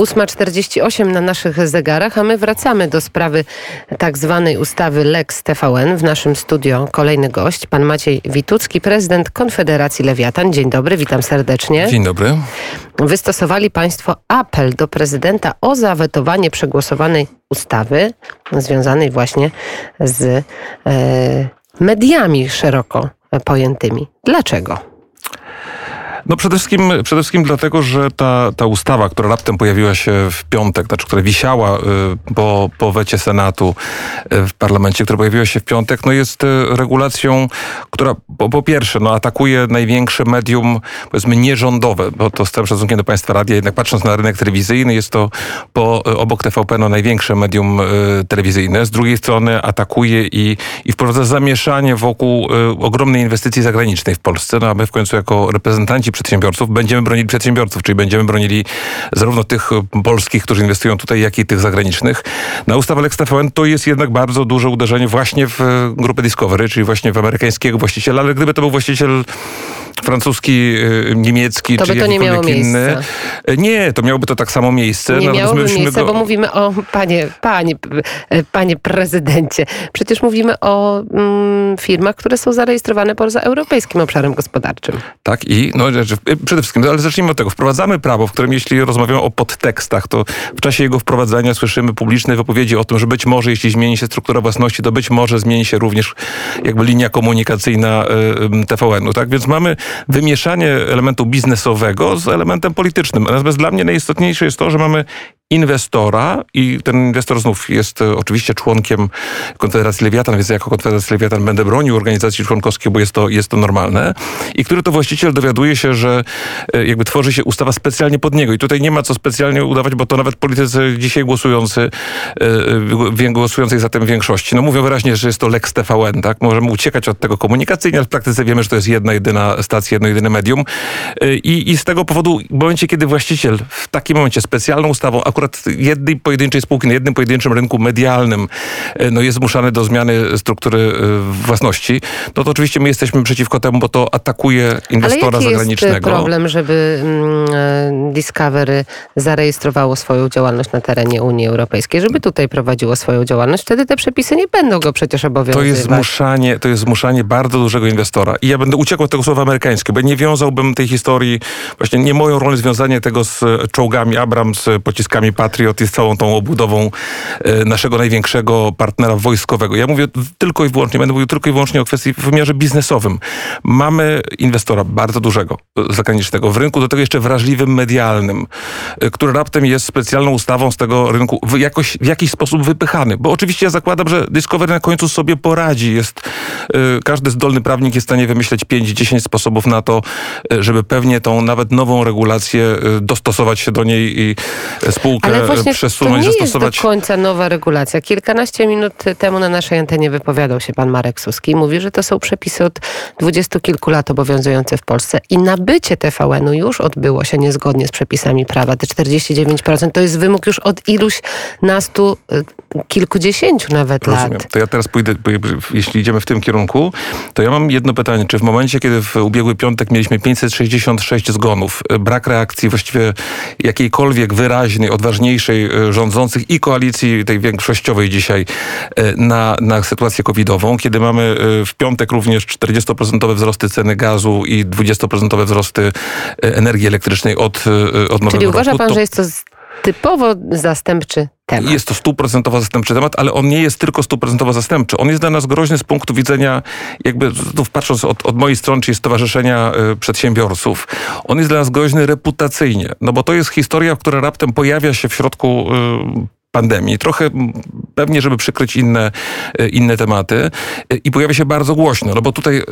8.48 na naszych zegarach, a my wracamy do sprawy tak zwanej ustawy Lex TVN. W naszym studio kolejny gość, pan Maciej Witucki, prezydent Konfederacji Lewiatan. Dzień dobry, witam serdecznie. Dzień dobry. Wystosowali państwo apel do prezydenta o zawetowanie przegłosowanej ustawy związanej właśnie z e, mediami szeroko pojętymi. Dlaczego? No przede wszystkim, przede wszystkim dlatego, że ta, ta ustawa, która raptem pojawiła się w piątek, znaczy która wisiała y, po, po wecie Senatu y, w parlamencie, która pojawiła się w piątek, no jest y, regulacją, która po, po pierwsze no atakuje największe medium, powiedzmy nierządowe, bo to z całym szacunkiem do państwa radia, jednak patrząc na rynek telewizyjny, jest to po, obok TVP no, największe medium telewizyjne. Z drugiej strony atakuje i, i wprowadza zamieszanie wokół ogromnej inwestycji zagranicznej w Polsce, no a my w końcu jako reprezentanci przedsiębiorców, będziemy bronili przedsiębiorców, czyli będziemy bronili zarówno tych polskich, którzy inwestują tutaj, jak i tych zagranicznych. Na ustawa Lex TVN to jest jednak bardzo duże uderzenie właśnie w grupę Discovery, czyli właśnie w amerykańskiego właściciela, ale gdyby to był właściciel francuski, y, niemiecki, to czy by to nie miało inny. Miejsca. Nie, to miałoby to tak samo miejsce. Nie no, miałoby miejsca, go... bo mówimy o, panie, panie, panie prezydencie, przecież mówimy o mm, firmach, które są zarejestrowane poza europejskim obszarem gospodarczym. Tak i no, przede wszystkim, ale zacznijmy od tego. Wprowadzamy prawo, w którym jeśli rozmawiamy o podtekstach, to w czasie jego wprowadzania słyszymy publiczne wypowiedzi o tym, że być może jeśli zmieni się struktura własności, to być może zmieni się również jakby linia komunikacyjna y, TVN-u. Tak więc mamy wymieszanie elementu biznesowego z elementem politycznym. Natomiast dla mnie najistotniejsze jest to, że mamy inwestora i ten inwestor znów jest e, oczywiście członkiem Konfederacji Lewiatan, więc jako Konfederacja Lewiatan będę bronił organizacji członkowskiej, bo jest to, jest to normalne. I który to właściciel dowiaduje się, że e, jakby tworzy się ustawa specjalnie pod niego. I tutaj nie ma co specjalnie udawać, bo to nawet politycy dzisiaj głosujący, e, głosującej za tym większości, no mówią wyraźnie, że jest to Lex TVN, tak? Możemy uciekać od tego komunikacyjnie, ale w praktyce wiemy, że to jest jedna, jedyna stacja, jedno, jedyne medium. I, i z tego powodu, w momencie, kiedy właściciel w takim momencie specjalną ustawą, akurat akurat jednej pojedynczej spółki na jednym pojedynczym rynku medialnym e, no jest zmuszany do zmiany struktury e, własności, no to oczywiście my jesteśmy przeciwko temu, bo to atakuje inwestora Ale jaki zagranicznego. jest problem, żeby mm, e, Discovery zarejestrowało swoją działalność na terenie Unii Europejskiej, żeby tutaj prowadziło swoją działalność, wtedy te przepisy nie będą go przecież obowiązywać. To jest zmuszanie, to jest zmuszanie bardzo dużego inwestora. I ja będę uciekł od tego słowa amerykańskiego, bo nie wiązałbym tej historii, właśnie nie moją rolą związanie tego z czołgami Abrams, pociskami Patriot jest całą tą obudową e, naszego największego partnera wojskowego. Ja mówię tylko i wyłącznie, będę mówił tylko i wyłącznie o kwestii w wymiarze biznesowym. Mamy inwestora bardzo dużego, e, zagranicznego, w rynku do tego jeszcze wrażliwym medialnym, e, który raptem jest specjalną ustawą z tego rynku w, jakoś, w jakiś sposób wypychany. Bo oczywiście ja zakładam, że Discovery na końcu sobie poradzi. Jest, każdy zdolny prawnik jest w stanie wymyśleć 5-10 sposobów na to, żeby pewnie tą nawet nową regulację dostosować się do niej i ale właśnie przesunąć, to nie zastosować. jest do końca nowa regulacja. Kilkanaście minut temu na naszej antenie wypowiadał się pan Marek Suski i mówi, że to są przepisy od dwudziestu kilku lat obowiązujące w Polsce i nabycie TVN-u już odbyło się niezgodnie z przepisami prawa. Te 49% to jest wymóg już od iluś nastu, y, kilkudziesięciu nawet Rozumiem. lat. To ja teraz pójdę, jeśli idziemy w tym kierunku, to ja mam jedno pytanie. Czy w momencie, kiedy w ubiegły piątek mieliśmy 566 zgonów, brak reakcji właściwie jakiejkolwiek wyraźnej, odważnej najważniejszej e, rządzących i koalicji tej większościowej dzisiaj e, na, na sytuację covidową, kiedy mamy e, w piątek również 40% wzrosty ceny gazu i 20% wzrosty energii elektrycznej od, od nowego Czyli uważa roku, pan, to... że jest to typowo zastępczy temat. Jest to stuprocentowo zastępczy temat, ale on nie jest tylko stuprocentowo zastępczy. On jest dla nas groźny z punktu widzenia, jakby patrząc od, od mojej strony, czyli Stowarzyszenia y, Przedsiębiorców, on jest dla nas groźny reputacyjnie, no bo to jest historia, która raptem pojawia się w środku y, pandemii, trochę pewnie, żeby przykryć inne, e, inne tematy e, i pojawia się bardzo głośno, no bo tutaj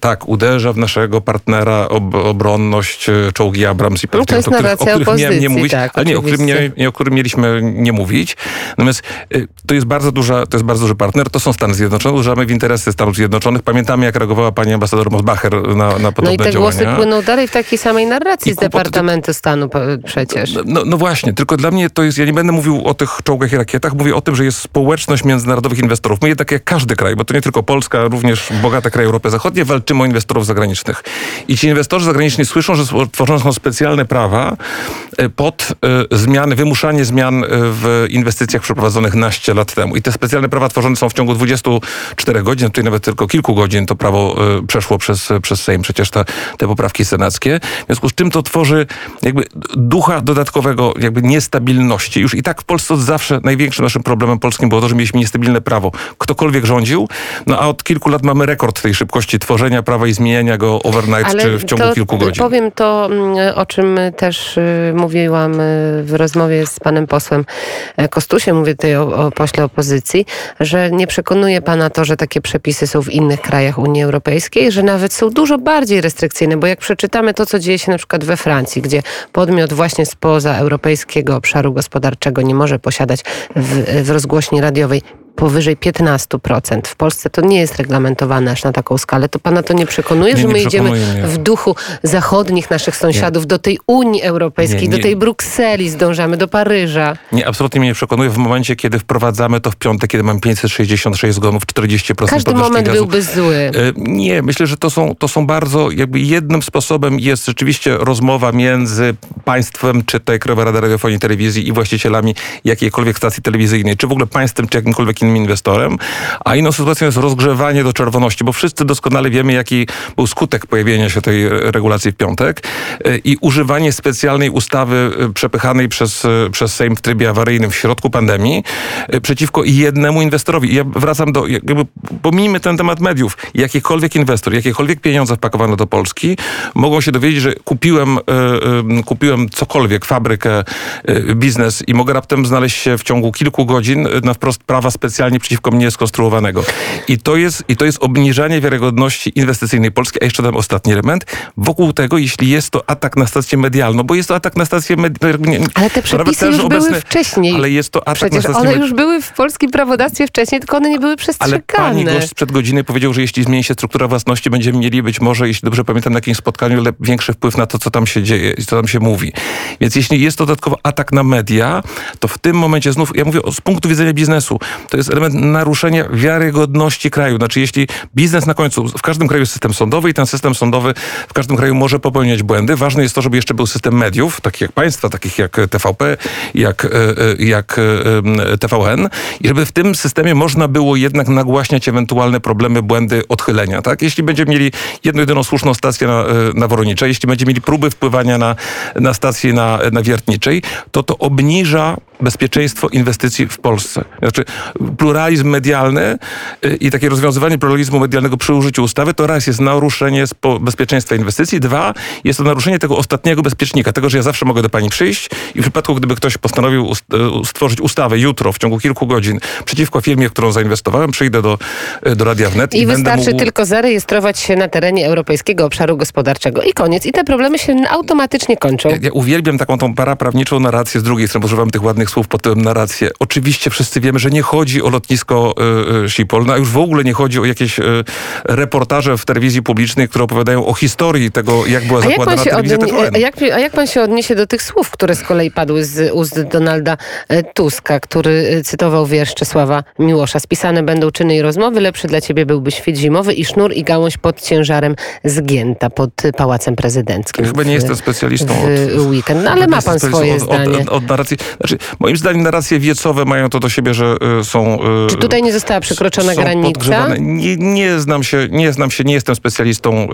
tak, uderza w naszego partnera ob, obronność, e, czołgi Abrams i Patriot, no o których, o których miałem nie mówić, tak, ale nie o, którym nie, nie, o którym mieliśmy nie mówić. Natomiast to jest bardzo duża, to jest bardzo duży partner, to są Stany Zjednoczone, uderzamy w interesy Stanów Zjednoczonych. Pamiętamy, jak reagowała pani ambasador Mosbacher na, na podobne No i te działania. głosy płyną dalej w takiej samej narracji I z Departamentu Stanu przecież. No, no właśnie, tylko dla mnie to jest, ja nie będę mówił o tych czołgach i rakietach, mówię o tym, że jest społeczność międzynarodowych inwestorów. My jednak jak każdy kraj, bo to nie tylko Polska, również bogate kraje Europy Zachodniej, walczymy o inwestorów zagranicznych. I ci inwestorzy zagraniczni słyszą, że tworzone są specjalne prawa e, pod e, zmiany, wymuszanie zmian e, w inwestycjach przeprowadzonych naście lat temu. I te specjalne prawa tworzone są w ciągu 24 godzin, tutaj nawet tylko kilku godzin to prawo przeszło przez, przez Sejm, przecież te, te poprawki senackie. W związku z czym to tworzy jakby ducha dodatkowego jakby niestabilności. Już i tak w Polsce od zawsze największym naszym problemem polskim było to, że mieliśmy niestabilne prawo. Ktokolwiek rządził, no a od kilku lat mamy rekord tej szybkości tworzenia prawa i zmieniania go overnight Ale czy w ciągu kilku godzin. Powiem to, mm, o czym też y, mówiłam y, w rozmowie z panem posłem e, Kostusiem, mówię tutaj o, o pośle opozycji, że nie przekonuje pana to, że takie przepisy są w innych krajach Unii Europejskiej, że nawet są dużo bardziej restrykcyjne, bo jak przeczytamy to, co dzieje się na przykład we Francji, gdzie podmiot właśnie spoza europejskiego obszaru gospodarczego nie może posiadać w, w rozgłośni radiowej powyżej 15%. W Polsce to nie jest reglamentowane aż na taką skalę. To pana to nie przekonuje, nie, że my idziemy mnie. w duchu zachodnich naszych sąsiadów nie. do tej Unii Europejskiej, nie, do tej Brukseli zdążamy, do Paryża? Nie, absolutnie mnie nie przekonuje w momencie, kiedy wprowadzamy to w piątek, kiedy mam 566 zgonów, 40% Każdy moment gazu. byłby zły. E, nie, myślę, że to są, to są bardzo, jakby jednym sposobem jest rzeczywiście rozmowa między państwem, czy tej Krajowa Rada Radiofonii i Telewizji i właścicielami jakiejkolwiek stacji telewizyjnej, czy w ogóle państwem, czy jakimkolwiek inwestorem, a inną sytuacją jest rozgrzewanie do czerwoności, bo wszyscy doskonale wiemy, jaki był skutek pojawienia się tej regulacji w piątek e, i używanie specjalnej ustawy e, przepychanej przez, e, przez Sejm w trybie awaryjnym w środku pandemii przeciwko jednemu inwestorowi. Ja wracam do, jakby pomijmy ten temat mediów. Jakikolwiek inwestor, jakiekolwiek pieniądze wpakowano do Polski, mogą się dowiedzieć, że kupiłem, kupiłem cokolwiek, fabrykę, biznes i mogę raptem znaleźć się w ciągu kilku godzin na wprost prawa specjalne specjalnie przeciwko mnie skonstruowanego. I to jest, i to jest obniżanie wiarygodności inwestycyjnej Polski. A jeszcze dam ostatni element. Wokół tego, jeśli jest to atak na stację medialną, bo jest to atak na stację medialną. Ale te przepisy już obecne, były wcześniej. Ale jest to atak Przecież na stację one już były w polskim prawodawstwie wcześniej, tylko one nie były przestrzegane. Ale pani gość przed godziny powiedział, że jeśli zmieni się struktura własności, będziemy mieli być może, jeśli dobrze pamiętam, na jakimś spotkaniu większy wpływ na to, co tam się dzieje i co tam się mówi. Więc jeśli jest to dodatkowo atak na media, to w tym momencie znów, ja mówię z punktu widzenia biznesu, to jest element naruszenia wiarygodności kraju. Znaczy, jeśli biznes na końcu, w każdym kraju jest system sądowy i ten system sądowy w każdym kraju może popełniać błędy. Ważne jest to, żeby jeszcze był system mediów, takich jak państwa, takich jak TVP, jak, e, e, jak e, TVN i żeby w tym systemie można było jednak nagłaśniać ewentualne problemy, błędy, odchylenia. Tak? Jeśli będziemy mieli jedną, jedyną słuszną stację na, na jeśli będziemy mieli próby wpływania na, na stację na, na Wiertniczej, to to obniża bezpieczeństwo inwestycji w Polsce. Znaczy pluralizm medialny y, i takie rozwiązywanie pluralizmu medialnego przy użyciu ustawy to raz jest naruszenie bezpieczeństwa inwestycji, dwa jest to naruszenie tego ostatniego bezpiecznika, tego, że ja zawsze mogę do pani przyjść i w przypadku, gdyby ktoś postanowił y, stworzyć ustawę jutro w ciągu kilku godzin przeciwko firmie, którą zainwestowałem, przyjdę do, y, do Radia Wnet i, i wystarczy mógł... tylko zarejestrować się na terenie Europejskiego Obszaru Gospodarczego i koniec. I te problemy się automatycznie kończą. Ja, ja uwielbiam taką tą paraprawniczą narrację z drugiej strony, używam tych ładnych słów pod tym narrację. Oczywiście wszyscy wiemy, że nie chodzi o lotnisko y, y, Schiphol, no a już w ogóle nie chodzi o jakieś y, reportaże w telewizji publicznej, które opowiadają o historii tego, jak była zakładana jak telewizja a, jak, a jak pan się odniesie do tych słów, które z kolei padły z ust Donalda e, Tuska, który e, cytował wiersz Czesława Miłosza. Spisane będą czyny i rozmowy, lepszy dla ciebie byłby świt zimowy i sznur i gałąź pod ciężarem zgięta pod Pałacem Prezydenckim. Chyba nie jestem specjalistą w od, weekend, no, ale ma pan swoje od, zdanie. Od, od, narracji. Znaczy, moim zdaniem narracje wiecowe mają to do siebie, że y, są... Y, Czy tutaj nie została przekroczona granica? Nie, nie, znam się, nie znam się, nie jestem specjalistą, y,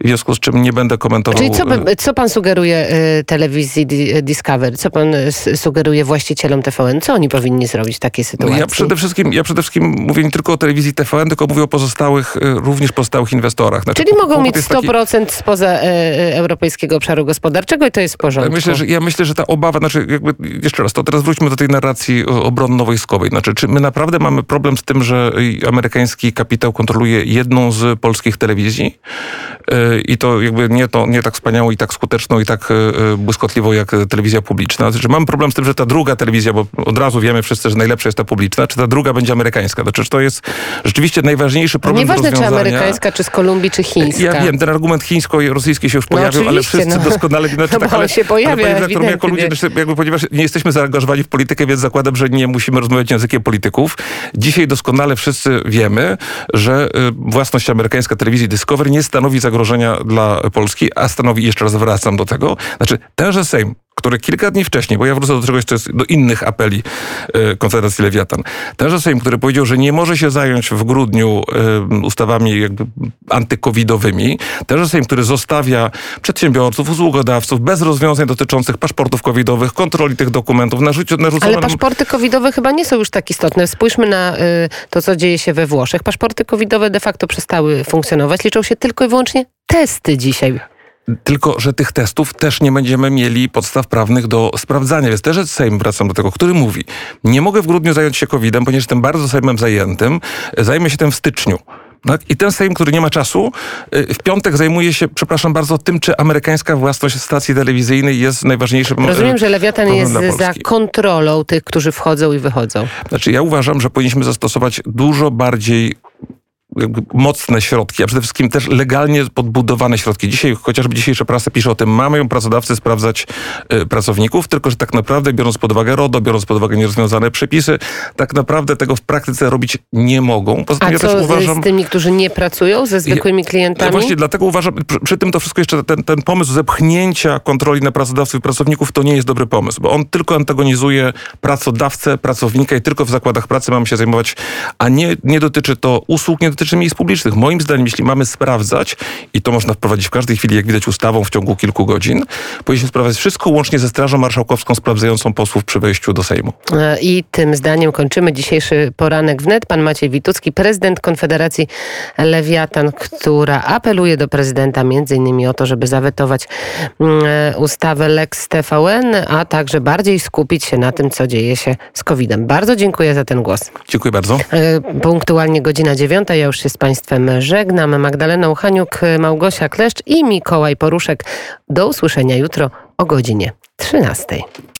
w związku z czym nie będę komentował. Czyli co, co pan sugeruje telewizji Discovery? Co pan sugeruje właścicielom TVN? Co oni powinni zrobić w takiej sytuacji? Ja przede wszystkim, ja przede wszystkim mówię nie tylko o telewizji TVN, tylko mówię o pozostałych, również pozostałych inwestorach. Znaczy, Czyli mogą mieć 100% taki... spoza Europejskiego Obszaru Gospodarczego i to jest w porządku. Myślę, że, ja myślę, że ta obawa, znaczy jakby, jeszcze raz, to teraz wróćmy do tej narracji obronno-wojskowej. Znaczy, czy my naprawdę mamy problem z tym, że amerykański kapitał kontroluje jedną z polskich telewizji e, i to jakby nie, to, nie tak wspaniałą i tak skuteczną i tak błyskotliwą jak telewizja publiczna. Znaczy, mam problem z tym, że ta druga telewizja, bo od razu wiemy wszyscy, że najlepsza jest ta publiczna, czy ta druga będzie amerykańska. Znaczy, to jest rzeczywiście najważniejszy problem Nieważne, czy amerykańska, czy z Kolumbii, czy chińska. Ja wiem, ten argument chińsko-rosyjski się już no pojawił, ale wszyscy doskonale... Znaczy, no, tak, ale, się pojawia, ale, redaktor, jako ludzie, jakby, ponieważ nie jesteśmy zaangażowani w politykę, więc zakładam, że nie musimy rozmawiać językiem polityków. Dzisiaj doskonale wszyscy wiemy, że y, własność amerykańska telewizji Discovery nie stanowi zagrożenia dla Polski, a stanowi, jeszcze raz wracam do tego, znaczy tenże Sejm który kilka dni wcześniej, bo ja wrócę do czegoś, co jest do innych apeli y, Konfederacji Lewiatan. Tenże Sejm, który powiedział, że nie może się zająć w grudniu y, ustawami jakby antykowidowymi. Tenże Sejm, który zostawia przedsiębiorców, usługodawców bez rozwiązań dotyczących paszportów covidowych, kontroli tych dokumentów, narzuci, narzucone... Ale paszporty covidowe chyba nie są już tak istotne. Spójrzmy na y, to, co dzieje się we Włoszech. Paszporty covidowe de facto przestały funkcjonować. Liczą się tylko i wyłącznie testy dzisiaj. Tylko, że tych testów też nie będziemy mieli podstaw prawnych do sprawdzania. Więc też Sejm, wracam do tego, który mówi, nie mogę w grudniu zająć się COVID-em, ponieważ jestem bardzo Sejmem zajętym, zajmę się tym w styczniu. Tak? I ten Sejm, który nie ma czasu, y, w piątek zajmuje się, przepraszam bardzo, tym, czy amerykańska własność stacji telewizyjnej jest najważniejszym Rozumiem, że Lewiatan jest za kontrolą tych, którzy wchodzą i wychodzą. Znaczy, ja uważam, że powinniśmy zastosować dużo bardziej mocne środki, a przede wszystkim też legalnie podbudowane środki. Dzisiaj, chociażby dzisiejsza prasa pisze o tym, mają pracodawcy sprawdzać y, pracowników, tylko że tak naprawdę biorąc pod uwagę RODO, biorąc pod uwagę nierozwiązane przepisy, tak naprawdę tego w praktyce robić nie mogą. Poza tym a ja co uważam, z tymi, którzy nie pracują, ze zwykłymi klientami? Ja właśnie dlatego uważam, przy, przy, tym to wszystko jeszcze ten, ten pomysł zepchnięcia kontroli na pracodawców i pracowników to nie jest dobry pomysł, bo on tylko antagonizuje pracodawcę, pracownika i tylko w zakładach pracy mamy się zajmować, a nie, nie dotyczy to usług, nie dotyczy dotyczy miejsc publicznych. Moim zdaniem, jeśli mamy sprawdzać, i to można wprowadzić w każdej chwili, jak widać ustawą w ciągu kilku godzin, powinniśmy sprawdzać wszystko łącznie ze Strażą Marszałkowską sprawdzającą posłów przy wejściu do Sejmu. E, I tym zdaniem kończymy dzisiejszy poranek wnet. Pan Maciej Witucki, prezydent Konfederacji Lewiatan, która apeluje do prezydenta między innymi o to, żeby zawetować mm, e, ustawę Lex TVN, a także bardziej skupić się na tym, co dzieje się z COVID-em. Bardzo dziękuję za ten głos. Dziękuję bardzo. E, punktualnie godzina dziewiąta. Ja już się z Państwem żegnam. Magdalena Uchaniuk, Małgosia Kleszcz i Mikołaj Poruszek. Do usłyszenia jutro o godzinie 13.